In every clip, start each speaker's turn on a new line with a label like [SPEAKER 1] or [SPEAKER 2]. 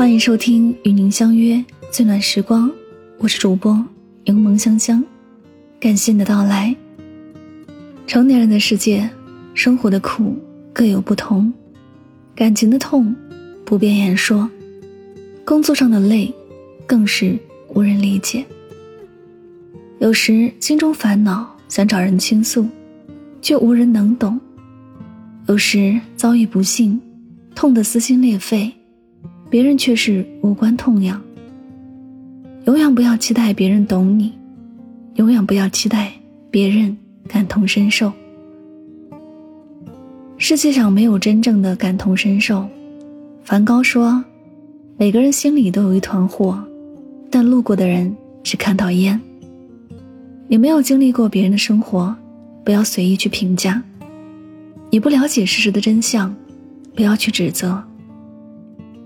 [SPEAKER 1] 欢迎收听与您相约最暖时光，我是主播柠檬香香，感谢你的到来。成年人的世界，生活的苦各有不同，感情的痛不便言说，工作上的累更是无人理解。有时心中烦恼，想找人倾诉，却无人能懂；有时遭遇不幸，痛得撕心裂肺。别人却是无关痛痒。永远不要期待别人懂你，永远不要期待别人感同身受。世界上没有真正的感同身受。梵高说：“每个人心里都有一团火，但路过的人只看到烟。”你没有经历过别人的生活，不要随意去评价。你不了解事实的真相，不要去指责。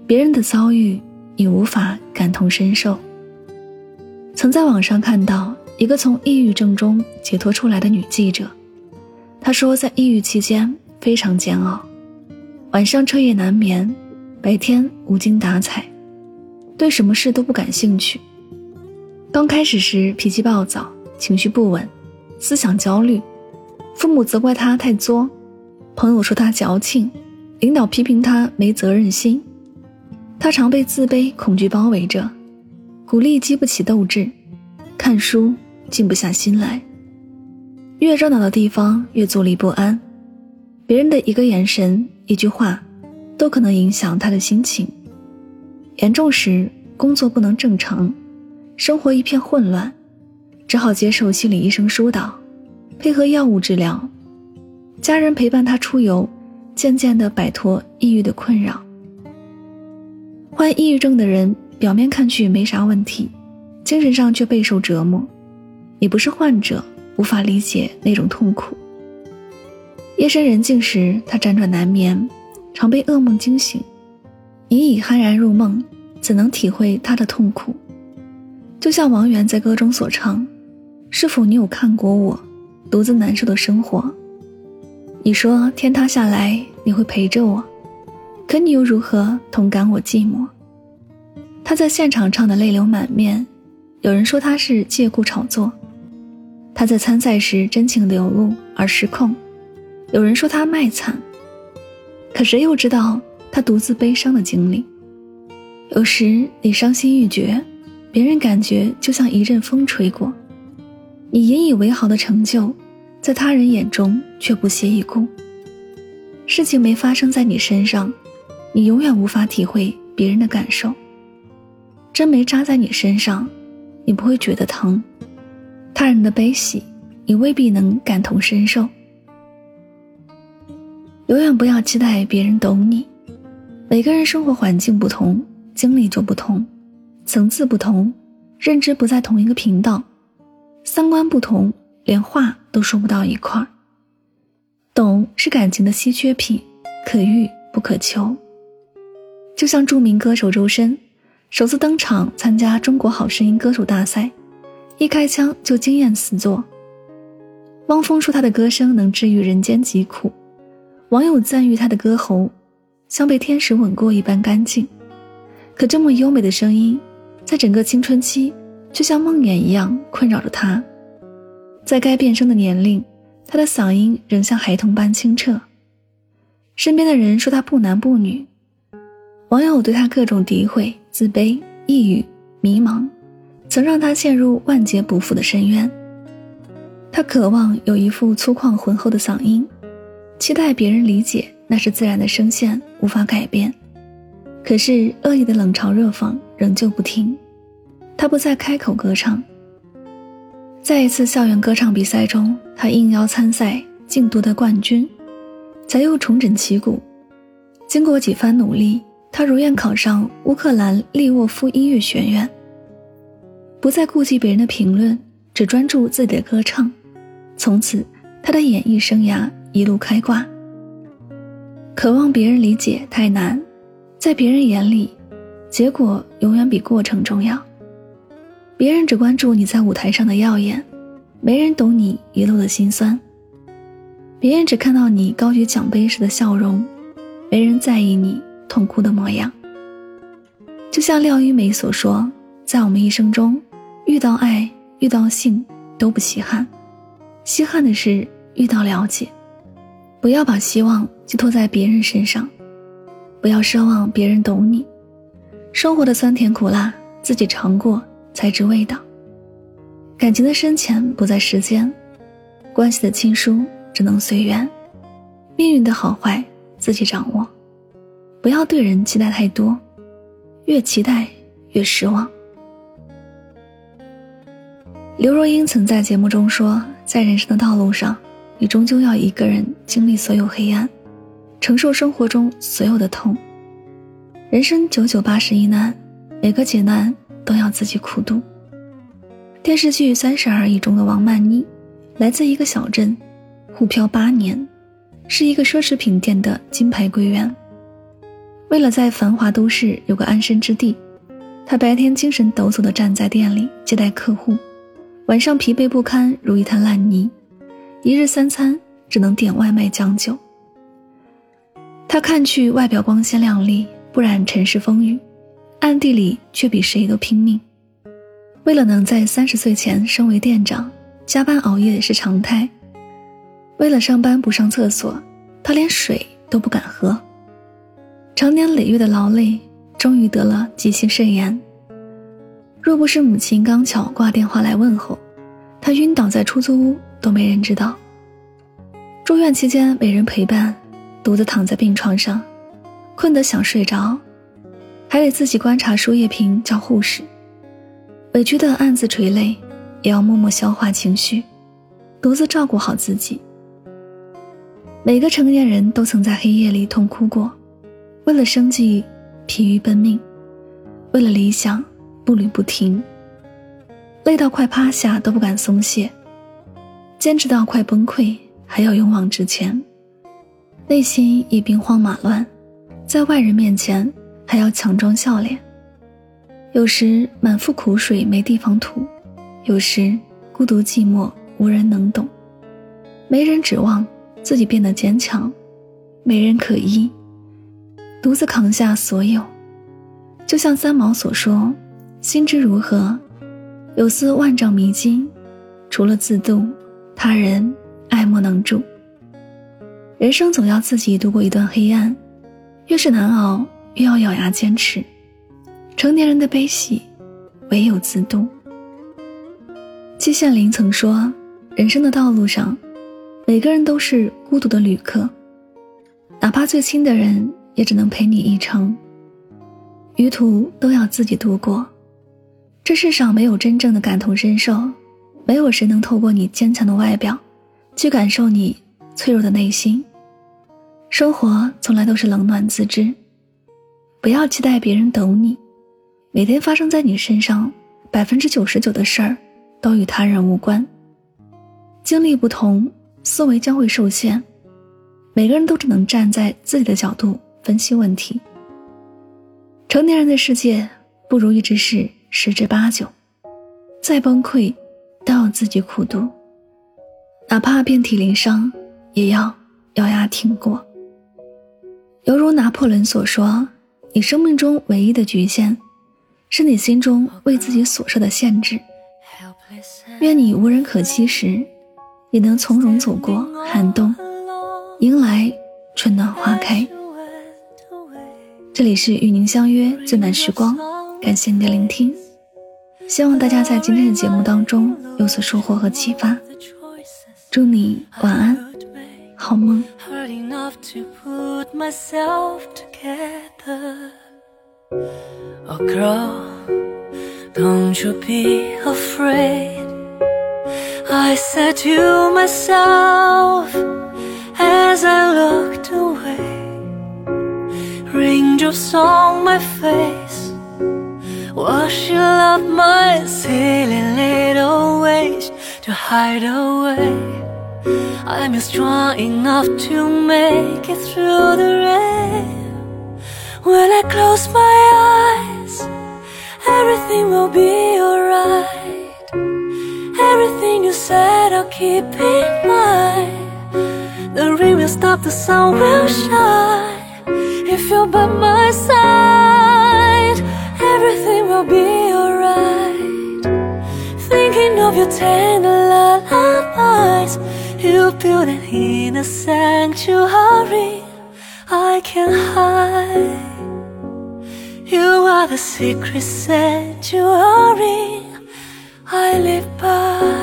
[SPEAKER 1] 别人的遭遇，你无法感同身受。曾在网上看到一个从抑郁症中解脱出来的女记者，她说，在抑郁期间非常煎熬，晚上彻夜难眠，白天无精打采，对什么事都不感兴趣。刚开始时脾气暴躁，情绪不稳，思想焦虑，父母责怪她太作，朋友说她矫情，领导批评她没责任心。他常被自卑、恐惧包围着，鼓励激不起斗志，看书静不下心来。越热闹的地方越坐立不安，别人的一个眼神、一句话，都可能影响他的心情。严重时，工作不能正常，生活一片混乱，只好接受心理医生疏导，配合药物治疗，家人陪伴他出游，渐渐地摆脱抑郁的困扰。患抑郁症的人表面看去没啥问题，精神上却备受折磨。你不是患者，无法理解那种痛苦。夜深人静时，他辗转难眠，常被噩梦惊醒。你已酣然入梦，怎能体会他的痛苦？就像王源在歌中所唱：“是否你有看过我独自难受的生活？你说天塌下来你会陪着我。”可你又如何同感我寂寞？他在现场唱的泪流满面，有人说他是借故炒作；他在参赛时真情流露而失控，有人说他卖惨。可谁又知道他独自悲伤的经历？有时你伤心欲绝，别人感觉就像一阵风吹过；你引以为豪的成就，在他人眼中却不屑一顾。事情没发生在你身上。你永远无法体会别人的感受。针没扎在你身上，你不会觉得疼；他人的悲喜，你未必能感同身受。永远不要期待别人懂你。每个人生活环境不同，经历就不同，层次不同，认知不在同一个频道，三观不同，连话都说不到一块儿。懂是感情的稀缺品，可遇不可求。就像著名歌手周深，首次登场参加《中国好声音》歌手大赛，一开腔就惊艳四座。汪峰说他的歌声能治愈人间疾苦，网友赞誉他的歌喉像被天使吻过一般干净。可这么优美的声音，在整个青春期就像梦魇一样困扰着他。在该变声的年龄，他的嗓音仍像孩童般清澈。身边的人说他不男不女。网友对他各种诋毁、自卑、抑郁、迷茫，曾让他陷入万劫不复的深渊。他渴望有一副粗犷浑厚的嗓音，期待别人理解那是自然的声线，无法改变。可是恶意的冷嘲热讽仍旧不停，他不再开口歌唱。在一次校园歌唱比赛中，他应邀参赛，竟夺得冠军，才又重整旗鼓。经过几番努力。他如愿考上乌克兰利沃夫音乐学院，不再顾及别人的评论，只专注自己的歌唱。从此，他的演艺生涯一路开挂。渴望别人理解太难，在别人眼里，结果永远比过程重要。别人只关注你在舞台上的耀眼，没人懂你一路的辛酸。别人只看到你高举奖杯时的笑容，没人在意你。痛苦的模样。就像廖一梅所说，在我们一生中，遇到爱、遇到性都不稀罕，稀罕的是遇到了解。不要把希望寄托在别人身上，不要奢望别人懂你。生活的酸甜苦辣，自己尝过才知味道。感情的深浅不在时间，关系的亲疏只能随缘。命运的好坏自己掌握，不要对人期待太多。越期待越失望。刘若英曾在节目中说：“在人生的道路上，你终究要一个人经历所有黑暗，承受生活中所有的痛。人生九九八十一难，每个劫难都要自己苦度。”电视剧《三十而已》中的王曼妮，来自一个小镇，沪漂八年，是一个奢侈品店的金牌柜员。为了在繁华都市有个安身之地，他白天精神抖擞地站在店里接待客户，晚上疲惫不堪如一滩烂泥，一日三餐只能点外卖将就。他看去外表光鲜亮丽，不染尘世风雨，暗地里却比谁都拼命。为了能在三十岁前升为店长，加班熬夜是常态。为了上班不上厕所，他连水都不敢喝。长年累月的劳累，终于得了急性肾炎。若不是母亲刚巧挂电话来问候，他晕倒在出租屋都没人知道。住院期间没人陪伴，独自躺在病床上，困得想睡着，还得自己观察输液瓶叫护士，委屈的暗自垂泪，也要默默消化情绪，独自照顾好自己。每个成年人都曾在黑夜里痛哭过。为了生计，疲于奔命；为了理想，步履不停。累到快趴下都不敢松懈，坚持到快崩溃还要勇往直前。内心已兵荒马乱，在外人面前还要强装笑脸。有时满腹苦水没地方吐，有时孤独寂寞无人能懂。没人指望自己变得坚强，没人可依。独自扛下所有，就像三毛所说：“心之如何，有似万丈迷津，除了自渡，他人爱莫能助。”人生总要自己度过一段黑暗，越是难熬，越要咬牙坚持。成年人的悲喜，唯有自渡。季羡林曾说：“人生的道路上，每个人都是孤独的旅客，哪怕最亲的人。”也只能陪你一程，余途都要自己度过。这世上没有真正的感同身受，没有谁能透过你坚强的外表，去感受你脆弱的内心。生活从来都是冷暖自知，不要期待别人懂你。每天发生在你身上，百分之九十九的事儿，都与他人无关。经历不同，思维将会受限。每个人都只能站在自己的角度。分析问题。成年人的世界，不如意之事十之八九，再崩溃，都要自己苦读。哪怕遍体鳞伤，也要咬牙挺过。犹如拿破仑所说：“你生命中唯一的局限，是你心中为自己所设的限制。”愿你无人可欺时，也能从容走过寒冬，迎来春暖花开。这里是与您相约最暖时光，感谢您的聆听，希望大家在今天的节目当中有所收获和启发。祝你晚安，好梦。Raindrops on my face. Wash you off my silly little ways To hide away. I'm strong enough to make it through the rain. When I close my eyes Everything will be alright. Everything you said I'll keep in mind. The rain will stop, the sun will shine you're by my side
[SPEAKER 2] everything will be alright. Thinking of your tender lullabies, you build an inner sanctuary I can hide. You are the secret sanctuary I live by.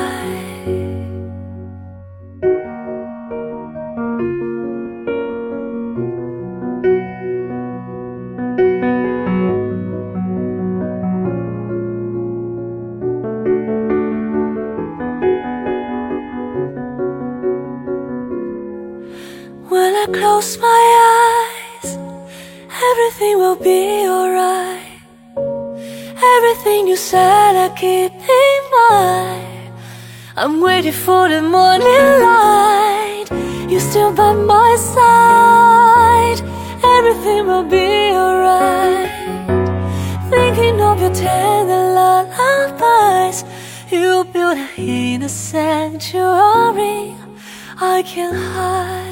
[SPEAKER 2] Eyes, everything will be alright. Everything you said, I keep in mind. I'm waiting for the morning light. You're still by my side. Everything will be alright. Thinking of your tender lullabies, you build in a inner sanctuary I can hide.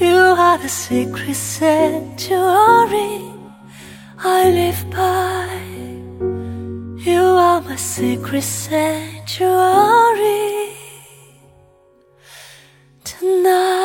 [SPEAKER 2] You are the secret sanctuary I live by. You are my secret sanctuary tonight.